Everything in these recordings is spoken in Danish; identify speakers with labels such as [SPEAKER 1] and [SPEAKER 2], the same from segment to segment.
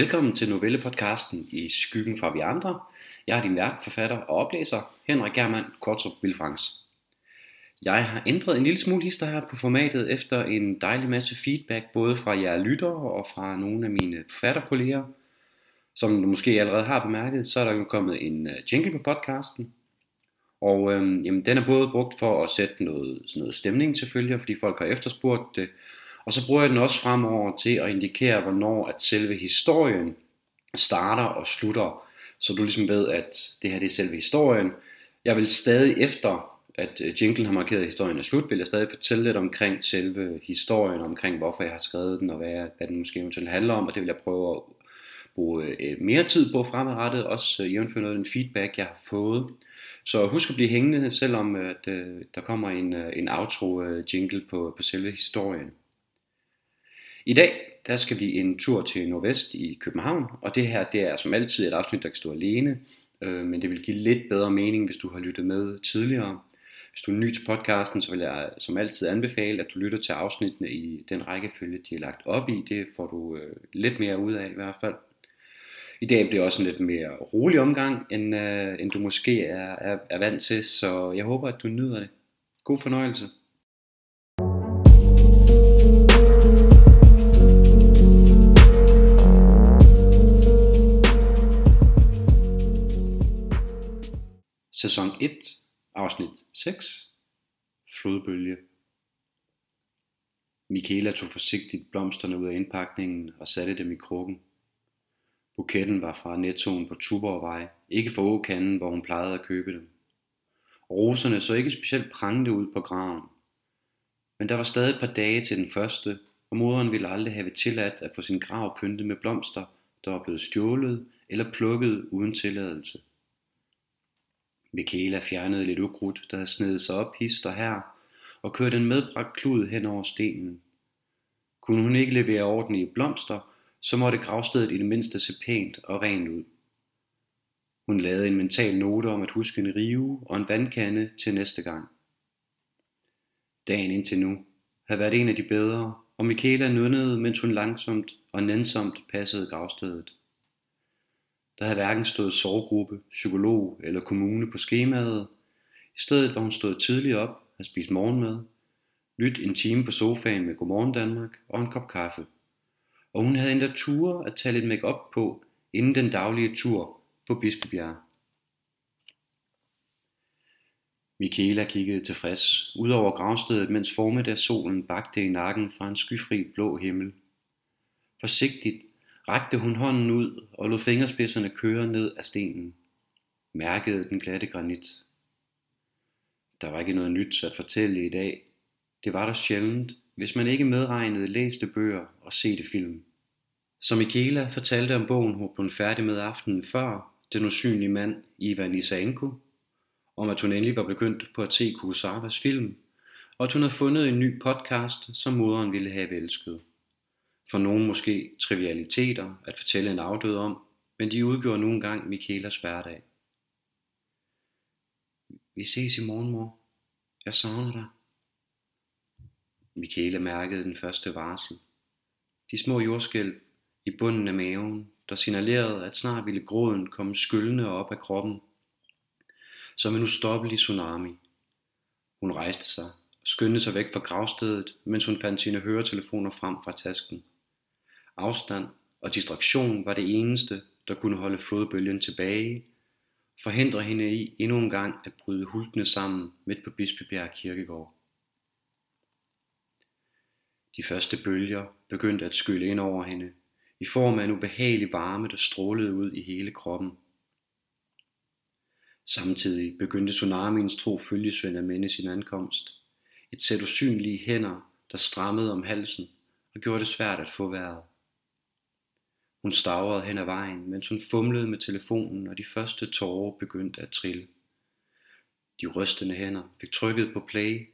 [SPEAKER 1] Velkommen til novellepodcasten I skyggen fra vi andre. Jeg er din vært, forfatter og oplæser, Henrik Germand Kortrup Vilfranks. Jeg har ændret en lille smule hister her på formatet efter en dejlig masse feedback, både fra jer lyttere og fra nogle af mine forfatterkolleger. Som du måske allerede har bemærket, så er der jo kommet en øh, jingle på podcasten. Og øhm, jamen, den er både brugt for at sætte noget, sådan noget stemning selvfølgelig, fordi folk har efterspurgt det, og så bruger jeg den også fremover til at indikere, hvornår at selve historien starter og slutter. Så du ligesom ved, at det her det er selve historien. Jeg vil stadig efter, at Jingle jinglen har markeret, at historien er slut, vil jeg stadig fortælle lidt omkring selve historien, omkring hvorfor jeg har skrevet den, og hvad, hvad den måske eventuelt handler om, og det vil jeg prøve at bruge øh, mere tid på fremadrettet, også øh, jævnført noget af den feedback, jeg har fået. Så husk at blive hængende, selvom øh, at, der kommer en, en outro jingle på, på selve historien. I dag der skal vi en tur til Nordvest i København, og det her det er som altid et afsnit, der kan stå alene, øh, men det vil give lidt bedre mening, hvis du har lyttet med tidligere. Hvis du er ny til podcasten, så vil jeg som altid anbefale, at du lytter til afsnittene i den rækkefølge, de er lagt op i. Det får du øh, lidt mere ud af i hvert fald. I dag bliver også en lidt mere rolig omgang, end, øh, end du måske er, er, er vant til, så jeg håber, at du nyder det. God fornøjelse. Sæson 1, afsnit 6, Flodbølge. Michaela tog forsigtigt blomsterne ud af indpakningen og satte dem i krukken. Buketten var fra nettoen på Tuborgvej, ikke fra åkanden, hvor hun plejede at købe dem. Roserne så ikke specielt prangende ud på graven. Men der var stadig et par dage til den første, og moderen ville aldrig have tilladt at få sin grav pyntet med blomster, der var blevet stjålet eller plukket uden tilladelse. Michaela fjernede lidt ukrudt, der havde snedet sig op hist og her, og kørte en medbragt klud hen over stenen. Kunne hun ikke levere ordentlige blomster, så måtte gravstedet i det mindste se pænt og rent ud. Hun lavede en mental note om at huske en rive og en vandkande til næste gang. Dagen indtil nu havde været en af de bedre, og Michaela nødnede, mens hun langsomt og nænsomt passede gravstedet. Der havde hverken stået sorggruppe, psykolog eller kommune på skemaet. I stedet var hun stået tidligt op, havde spist morgenmad, lyt en time på sofaen med Godmorgen Danmark og en kop kaffe. Og hun havde endda ture at tage lidt make op på, inden den daglige tur på Bispebjerg. Michaela kiggede tilfreds ud over gravstedet, mens formiddagssolen bagte i nakken fra en skyfri blå himmel. Forsigtigt rakte hun hånden ud og lod fingerspidserne køre ned af stenen. Mærkede den glatte granit. Der var ikke noget nyt at fortælle i dag. Det var der sjældent, hvis man ikke medregnede læste bøger og sete film. Som Michaela fortalte om bogen, hun blev færdig med aftenen før, Den usynlige mand, Ivan Isaenko, om at hun endelig var begyndt på at se Kurosawas film, og at hun havde fundet en ny podcast, som moderen ville have elsket. For nogen måske trivialiteter at fortælle en afdød om, men de udgjorde nu engang Michaelas hverdag. Vi ses i morgen, mor. Jeg savner dig. Michaela mærkede den første varsel. De små jordskælv i bunden af maven, der signalerede, at snart ville gråden komme skyldende op af kroppen, som en ustoppelig tsunami. Hun rejste sig og skyndte sig væk fra gravstedet, mens hun fandt sine høretelefoner frem fra tasken. Afstand og distraktion var det eneste, der kunne holde flodbølgen tilbage, forhindre hende i endnu en gang at bryde hultene sammen midt på Bispebjerg Kirkegård. De første bølger begyndte at skylle ind over hende, i form af en ubehagelig varme, der strålede ud i hele kroppen. Samtidig begyndte tsunamiens tro følgesvend at minde sin ankomst. Et sæt usynlige hænder, der strammede om halsen og gjorde det svært at få vejret. Hun stavrede hen ad vejen, mens hun fumlede med telefonen, og de første tårer begyndte at trille. De rystende hænder fik trykket på play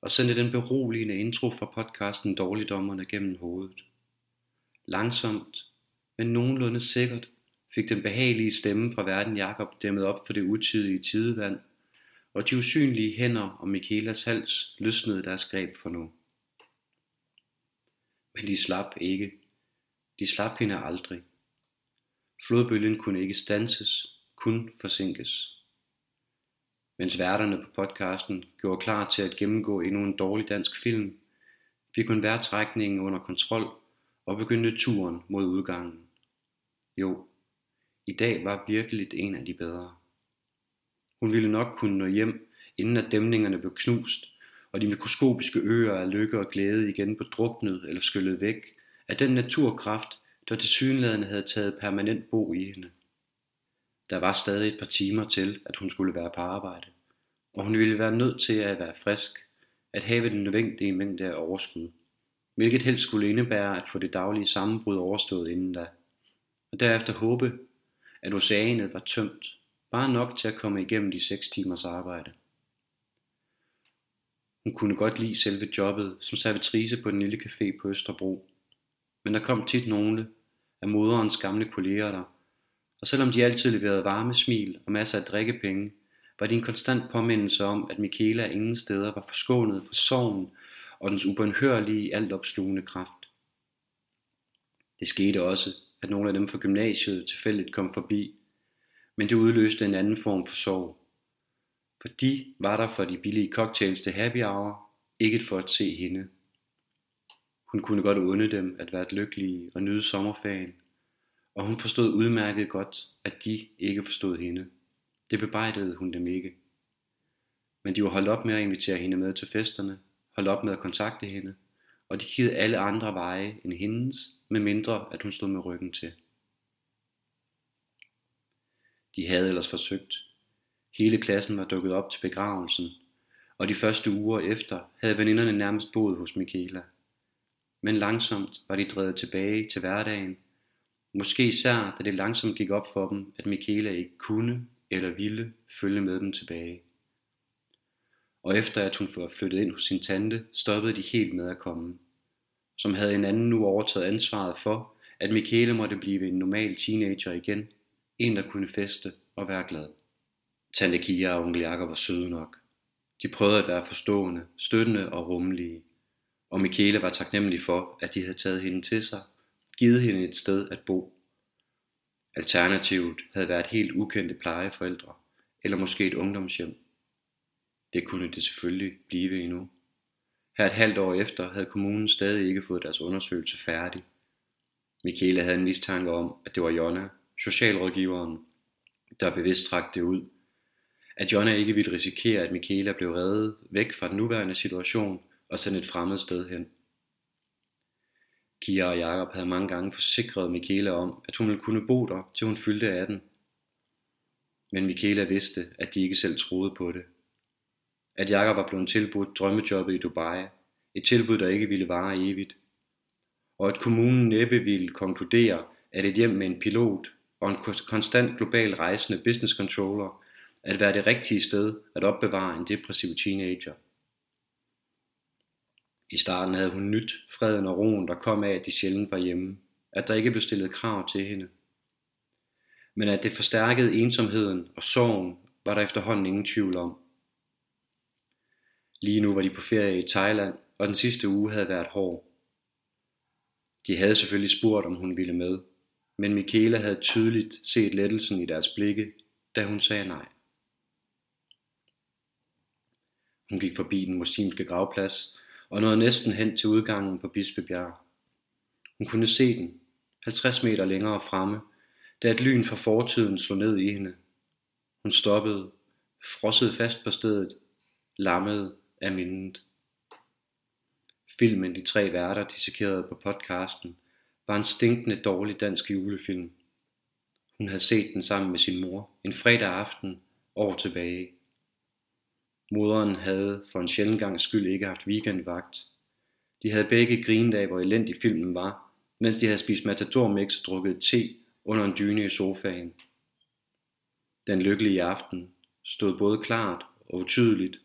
[SPEAKER 1] og sendte den beroligende intro fra podcasten Dårligdommerne gennem hovedet. Langsomt, men nogenlunde sikkert, fik den behagelige stemme fra verden Jakob dæmmet op for det utidige tidevand, og de usynlige hænder om Michaelas hals løsnede deres greb for nu. Men de slap ikke. De slap hende aldrig. Flodbølgen kunne ikke stanses, kun forsinkes. Mens værterne på podcasten gjorde klar til at gennemgå endnu en dårlig dansk film, fik hun vejrtrækningen under kontrol og begyndte turen mod udgangen. Jo, i dag var virkelig en af de bedre. Hun ville nok kunne nå hjem, inden at dæmningerne blev knust, og de mikroskopiske øer af lykke og glæde igen på druknet eller skyllet væk af den naturkraft, der til synlædende havde taget permanent bo i hende. Der var stadig et par timer til, at hun skulle være på arbejde, og hun ville være nødt til at være frisk, at have den nødvendige mængde af overskud, hvilket helst skulle indebære at få det daglige sammenbrud overstået inden da, og derefter håbe, at oceanet var tømt, bare nok til at komme igennem de 6 timers arbejde. Hun kunne godt lide selve jobbet som servitrice på den lille café på Østerbro, men der kom tit nogle af moderens gamle kolleger der, og selvom de altid leverede varme smil og masser af drikkepenge, var det en konstant påmindelse om, at Michaela ingen steder var forskånet for sorgen og dens ubønhørlige, altopslugende kraft. Det skete også, at nogle af dem fra gymnasiet tilfældigt kom forbi, men det udløste en anden form for sorg. For de var der for de billige cocktails til happy hour, ikke for at se hende. Hun kunne godt unde dem at være lykkelige og nyde sommerferien, og hun forstod udmærket godt, at de ikke forstod hende. Det bebrejdede hun dem ikke. Men de var holdt op med at invitere hende med til festerne, holdt op med at kontakte hende, og de kiggede alle andre veje end hendes, med mindre at hun stod med ryggen til. De havde ellers forsøgt. Hele klassen var dukket op til begravelsen, og de første uger efter havde veninderne nærmest boet hos Michaela. Men langsomt var de drevet tilbage til hverdagen, måske især da det langsomt gik op for dem, at Michaela ikke kunne eller ville følge med dem tilbage. Og efter at hun var flyttet ind hos sin tante, stoppede de helt med at komme. Som havde en anden nu overtaget ansvaret for, at Michaela måtte blive en normal teenager igen, en der kunne feste og være glad. Tante Kia og onkel Jakob var søde nok. De prøvede at være forstående, støttende og rummelige. Og Michele var taknemmelig for, at de havde taget hende til sig, givet hende et sted at bo. Alternativet havde været helt ukendte plejeforældre, eller måske et ungdomshjem. Det kunne det selvfølgelig blive endnu. Her et halvt år efter havde kommunen stadig ikke fået deres undersøgelse færdig. Michele havde en mistanke om, at det var Jonna, socialrådgiveren, der bevidst trak det ud. At Jonna ikke ville risikere, at Michaela blev reddet væk fra den nuværende situation og sendt et fremmed sted hen. Kira og Jakob havde mange gange forsikret Michaela om, at hun ville kunne bo der, til hun fyldte 18. Men Michaela vidste, at de ikke selv troede på det. At Jakob var blevet tilbudt drømmejobbet i Dubai, et tilbud, der ikke ville vare evigt. Og at kommunen næppe ville konkludere, at et hjem med en pilot og en konstant global rejsende business controller at være det rigtige sted at opbevare en depressiv teenager. I starten havde hun nyt freden og roen, der kom af, at de sjældent var hjemme, at der ikke blev stillet krav til hende. Men at det forstærkede ensomheden og sorgen, var der efterhånden ingen tvivl om. Lige nu var de på ferie i Thailand, og den sidste uge havde været hård. De havde selvfølgelig spurgt, om hun ville med, men Michaela havde tydeligt set lettelsen i deres blikke, da hun sagde nej. Hun gik forbi den muslimske gravplads og nåede næsten hen til udgangen på Bispebjerg. Hun kunne se den, 50 meter længere fremme, da et lyn fra fortiden slog ned i hende. Hun stoppede, frossede fast på stedet, lammet af mindet. Filmen De tre værter dissekerede på podcasten var en stinkende dårlig dansk julefilm. Hun havde set den sammen med sin mor en fredag aften år tilbage. Moderen havde for en sjælden gang skyld ikke haft weekendvagt. De havde begge grinet af, hvor elendig filmen var, mens de havde spist matadormix og drukket te under en dyne i sofaen. Den lykkelige aften stod både klart og utydeligt,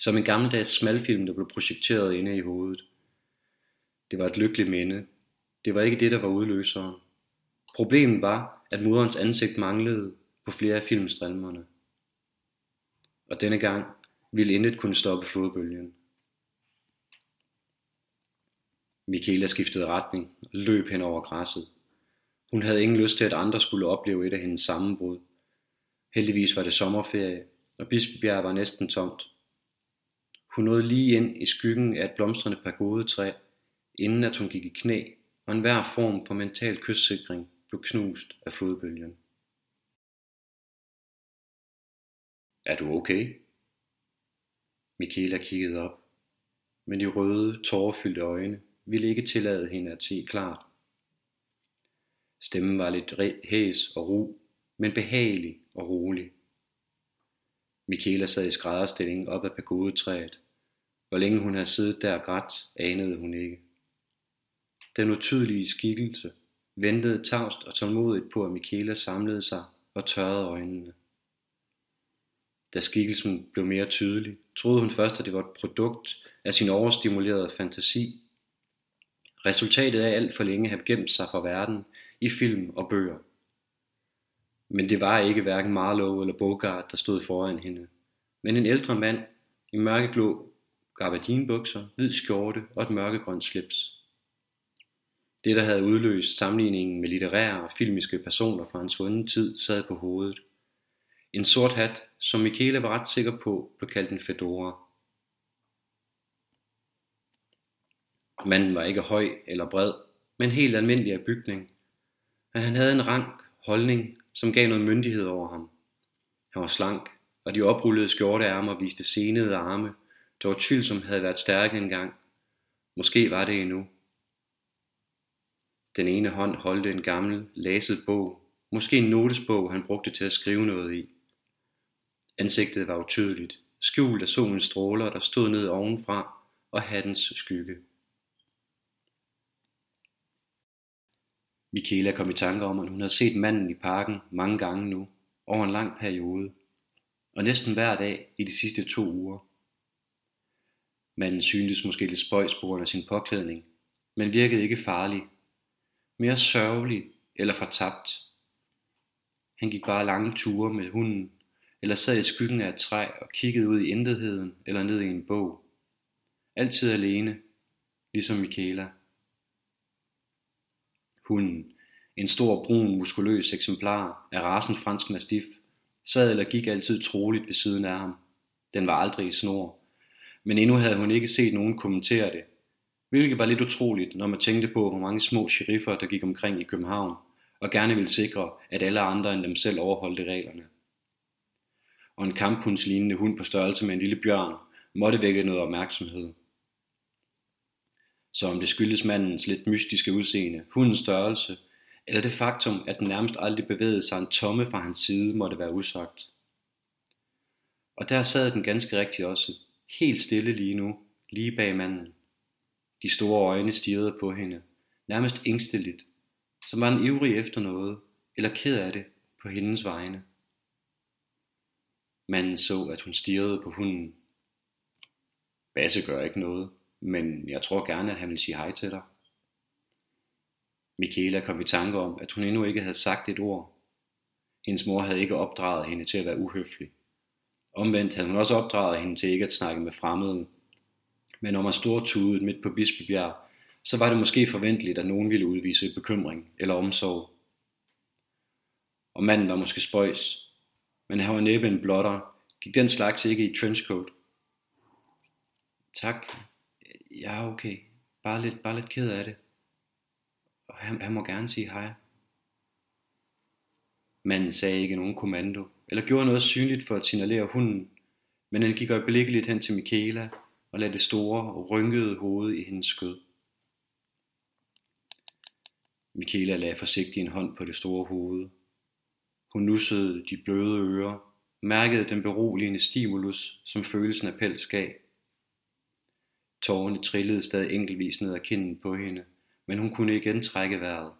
[SPEAKER 1] som en gammeldags smalfilm, der blev projekteret inde i hovedet. Det var et lykkeligt minde. Det var ikke det, der var udløseren. Problemet var, at moderens ansigt manglede på flere af filmstralmerne og denne gang ville intet kunne stoppe flodbølgen. Michaela skiftede retning og løb hen over græsset. Hun havde ingen lyst til, at andre skulle opleve et af hendes sammenbrud. Heldigvis var det sommerferie, og Bispebjerg var næsten tomt. Hun nåede lige ind i skyggen af et blomstrende pagodetræ, inden at hun gik i knæ, og enhver form for mental kystsikring blev knust af flodbølgen. Er du okay? Michaela kiggede op, men de røde, tårerfyldte øjne ville ikke tillade hende at se klart. Stemmen var lidt hæs og ru, men behagelig og rolig. Michaela sad i skrædderstilling op ad pagodetræet. Hvor længe hun havde siddet der grædt, anede hun ikke. Den utydelige skikkelse ventede tavst og tålmodigt på, at Michaela samlede sig og tørrede øjnene. Da skikkelsen blev mere tydelig, troede hun først, at det var et produkt af sin overstimulerede fantasi. Resultatet af alt for længe have gemt sig fra verden i film og bøger. Men det var ikke hverken Marlowe eller Bogart, der stod foran hende, men en ældre mand i mørkeblå gabardinbukser, hvid skjorte og et mørkegrønt slips. Det, der havde udløst sammenligningen med litterære og filmiske personer fra en svunden tid, sad på hovedet. En sort hat, som Michele var ret sikker på, blev kaldt en fedora. Manden var ikke høj eller bred, men helt almindelig af bygning. Men han havde en rank holdning, som gav noget myndighed over ham. Han var slank, og de oprullede skjorteærmer viste senede arme, der var som havde været stærke engang. Måske var det endnu. Den ene hånd holdte en gammel, læset bog, måske en notesbog, han brugte til at skrive noget i. Ansigtet var utydeligt, skjult af solens stråler, der stod ned ovenfra, og hattens skygge. Michaela kom i tanke om, at hun havde set manden i parken mange gange nu, over en lang periode, og næsten hver dag i de sidste to uger. Manden syntes måske lidt spøjsporen af sin påklædning, men virkede ikke farlig, mere sørgelig eller fortabt. Han gik bare lange ture med hunden, eller sad i skyggen af et træ og kiggede ud i intetheden eller ned i en bog. Altid alene, ligesom Michaela. Hunden, en stor brun muskuløs eksemplar af rasen fransk mastiff, sad eller gik altid troligt ved siden af ham. Den var aldrig i snor. Men endnu havde hun ikke set nogen kommentere det, hvilket var lidt utroligt, når man tænkte på, hvor mange små sheriffer, der gik omkring i København, og gerne ville sikre, at alle andre end dem selv overholdte reglerne. Og en kamphundslignende hund på størrelse med en lille bjørn måtte vække noget opmærksomhed. Så om det skyldes mandens lidt mystiske udseende, hundens størrelse, eller det faktum, at den nærmest aldrig bevægede sig en tomme fra hans side, måtte være usagt. Og der sad den ganske rigtigt også, helt stille lige nu, lige bag manden. De store øjne stirrede på hende, nærmest ængsteligt, som var den ivrig efter noget, eller ked af det på hendes vegne. Manden så, at hun stirrede på hunden. Basse gør ikke noget, men jeg tror gerne, at han vil sige hej til dig. Michaela kom i tanke om, at hun endnu ikke havde sagt et ord. Hendes mor havde ikke opdraget hende til at være uhøflig. Omvendt havde hun også opdraget hende til ikke at snakke med fremmede. Men når man stortudet midt på Bispebjerg, så var det måske forventeligt, at nogen ville udvise bekymring eller omsorg. Og manden var måske spøjs, men han var næppe en blotter. Gik den slags ikke i trenchcoat? Tak, ja okay, bare lidt, bare lidt ked af det. Og han, han må gerne sige hej. Manden sagde ikke nogen kommando, eller gjorde noget synligt for at signalere hunden, men han gik øjeblikkeligt hen til Michaela og lagde det store og rynkede hoved i hendes skød. Michaela lagde forsigtigt en hånd på det store hoved. Hun nussede de bløde ører, mærkede den beroligende stimulus, som følelsen af pels gav. Tårerne trillede stadig enkeltvis ned ad kinden på hende, men hun kunne igen trække vejret.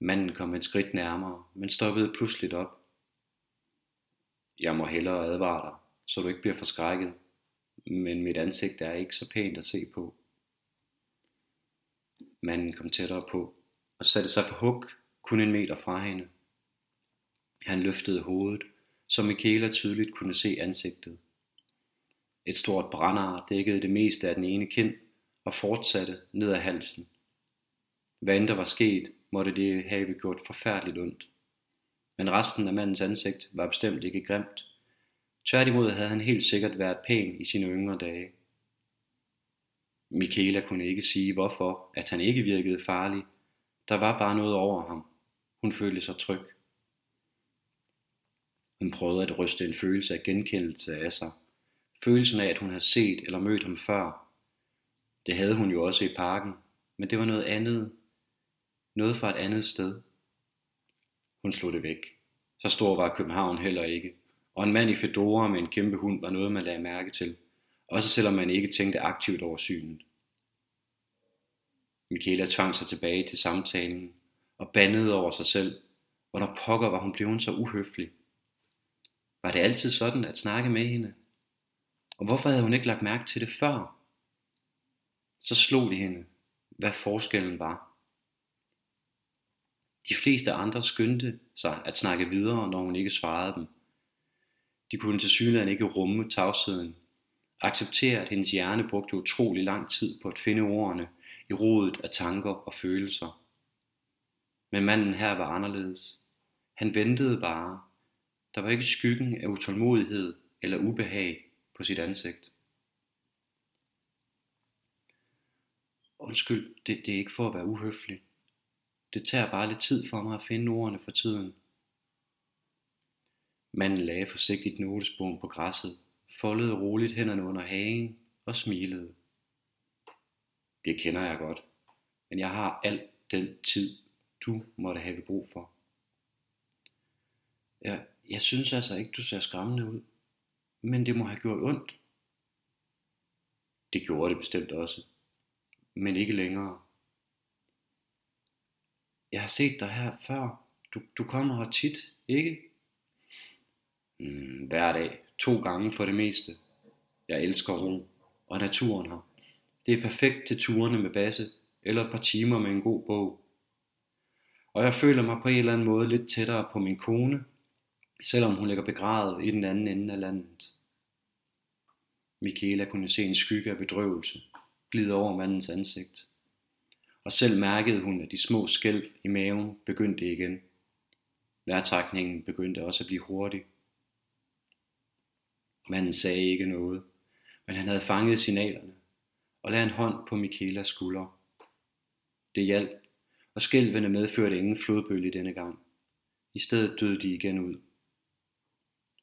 [SPEAKER 1] Manden kom et skridt nærmere, men stoppede pludseligt op. Jeg må hellere advare dig, så du ikke bliver forskrækket, men mit ansigt er ikke så pænt at se på. Manden kom tættere på og satte sig på hug kun en meter fra hende. Han løftede hovedet, så Michaela tydeligt kunne se ansigtet. Et stort brandar dækkede det meste af den ene kind og fortsatte ned ad halsen. Hvad end der var sket, måtte det have gjort forfærdeligt ondt. Men resten af mandens ansigt var bestemt ikke grimt. Tværtimod havde han helt sikkert været pæn i sine yngre dage. Michaela kunne ikke sige hvorfor, at han ikke virkede farlig. Der var bare noget over ham. Hun følte sig tryg. Hun prøvede at ryste en følelse af genkendelse af sig. Følelsen af, at hun havde set eller mødt ham før. Det havde hun jo også i parken, men det var noget andet. Noget fra et andet sted. Hun slog det væk. Så stor var København heller ikke. Og en mand i fedora med en kæmpe hund var noget, man lagde mærke til. Også selvom man ikke tænkte aktivt over synet. Michaela tvang sig tilbage til samtalen og bandede over sig selv. Hvornår pokker var hun blevet så uhøflig. Var det altid sådan at snakke med hende? Og hvorfor havde hun ikke lagt mærke til det før? Så slog det hende, hvad forskellen var. De fleste andre skyndte sig at snakke videre, når hun ikke svarede dem. De kunne til synligheden ikke rumme tavsheden. Acceptere, at hendes hjerne brugte utrolig lang tid på at finde ordene i rodet af tanker og følelser. Men manden her var anderledes. Han ventede bare. Der var ikke skyggen af utålmodighed eller ubehag på sit ansigt. Undskyld, det, det er ikke for at være uhøflig. Det tager bare lidt tid for mig at finde ordene for tiden. Manden lagde forsigtigt notesbogen på græsset, foldede roligt hænderne under hagen og smilede. Det kender jeg godt, men jeg har al den tid, du måtte have brug for. Jeg, jeg synes altså ikke, du ser skræmmende ud, men det må have gjort ondt. Det gjorde det bestemt også, men ikke længere. Jeg har set dig her før. Du, du kommer her tit, ikke? Mm, hver dag. To gange for det meste. Jeg elsker ro og naturen her. Det er perfekt til turene med Basse, eller et par timer med en god bog. Og jeg føler mig på en eller anden måde lidt tættere på min kone, selvom hun ligger begravet i den anden ende af landet. Michaela kunne se en skygge af bedrøvelse glide over mandens ansigt og selv mærkede hun, at de små skælv i maven begyndte igen. Vejrtrækningen begyndte også at blive hurtig. Manden sagde ikke noget, men han havde fanget signalerne og lagde en hånd på Michaelas skulder. Det hjalp, og skælvene medførte ingen flodbølge denne gang. I stedet døde de igen ud.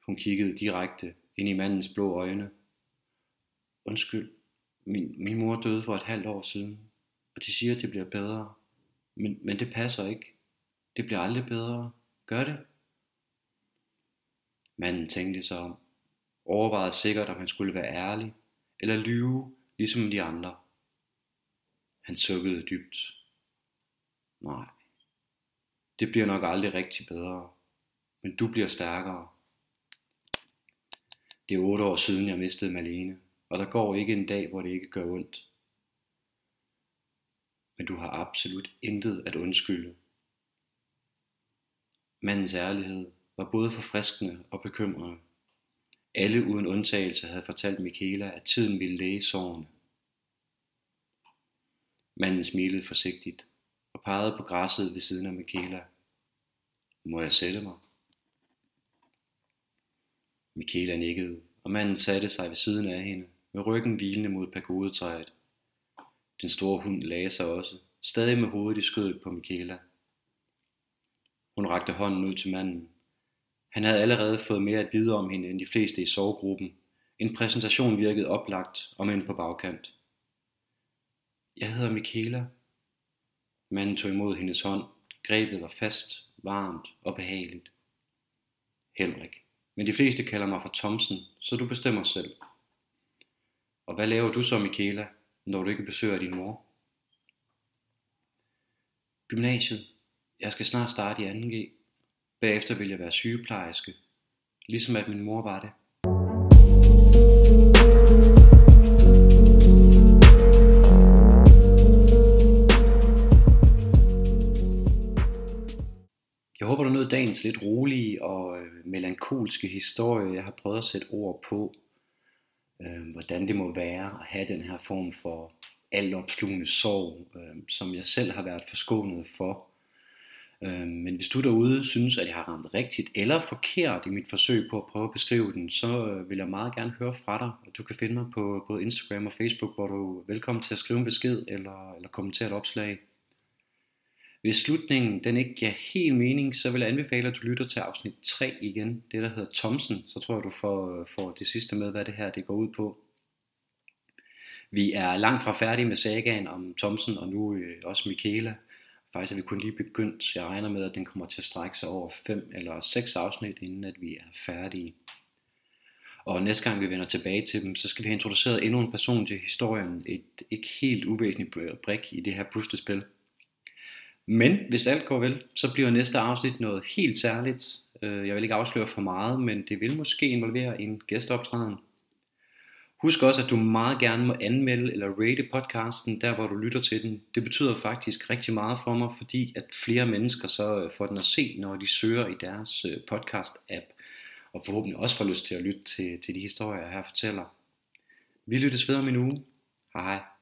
[SPEAKER 1] Hun kiggede direkte ind i mandens blå øjne. Undskyld, min, min mor døde for et halvt år siden og de siger, at det bliver bedre. Men, men det passer ikke. Det bliver aldrig bedre. Gør det? Manden tænkte sig om, overvejede sikkert, om han skulle være ærlig, eller lyve, ligesom de andre. Han sukkede dybt. Nej, det bliver nok aldrig rigtig bedre, men du bliver stærkere. Det er otte år siden, jeg mistede Malene, og der går ikke en dag, hvor det ikke gør ondt men du har absolut intet at undskylde. Mandens ærlighed var både forfriskende og bekymrende. Alle uden undtagelse havde fortalt Michaela, at tiden ville læge sårene. Manden smilede forsigtigt og pegede på græsset ved siden af Michaela. Må jeg sætte mig? Michaela nikkede, og manden satte sig ved siden af hende, med ryggen hvilende mod pagodetræet. Den store hund lagde sig også, stadig med hovedet i skødet på Michaela. Hun rakte hånden ud til manden. Han havde allerede fået mere at vide om hende end de fleste i sovegruppen. En præsentation virkede oplagt, om end på bagkant. Jeg hedder Michaela. Manden tog imod hendes hånd. Grebet var fast, varmt og behageligt. Henrik. Men de fleste kalder mig for Thomsen, så du bestemmer selv. Og hvad laver du så, Michaela? når du ikke besøger din mor? Gymnasiet. Jeg skal snart starte i 2G. Bagefter vil jeg være sygeplejerske, ligesom at min mor var det. Jeg håber, du nåede dagens lidt rolige og øh, melankolske historie. Jeg har prøvet at sætte ord på, øh, hvordan det må være at have den her form for altopslugende sorg, øh, som jeg selv har været forskånet for. Øh, men hvis du derude synes, at jeg har ramt rigtigt eller forkert i mit forsøg på at prøve at beskrive den, så øh, vil jeg meget gerne høre fra dig. Du kan finde mig på både Instagram og Facebook, hvor du er velkommen til at skrive en besked eller, eller kommentere et opslag. Hvis slutningen den ikke giver helt mening, så vil jeg anbefale, at du lytter til afsnit 3 igen, det der hedder Thomsen, så tror jeg, du får, får det sidste med, hvad det her det går ud på. Vi er langt fra færdige med sagaen om Thomsen og nu øh, også Michaela. Faktisk er vi kun lige begyndt. Jeg regner med, at den kommer til at strække sig over 5 eller 6 afsnit, inden at vi er færdige. Og næste gang vi vender tilbage til dem, så skal vi have introduceret endnu en person til historien. Et ikke helt uvæsentligt brik i det her puslespil. Men hvis alt går vel, så bliver næste afsnit noget helt særligt. Øh, jeg vil ikke afsløre for meget, men det vil måske involvere en gæsteoptræden. Husk også, at du meget gerne må anmelde eller rate podcasten, der hvor du lytter til den. Det betyder faktisk rigtig meget for mig, fordi at flere mennesker så øh, får den at se, når de søger i deres øh, podcast-app, og forhåbentlig også får lyst til at lytte til, til de historier, jeg her fortæller. Vi lyttes ved om en uge. Hej hej.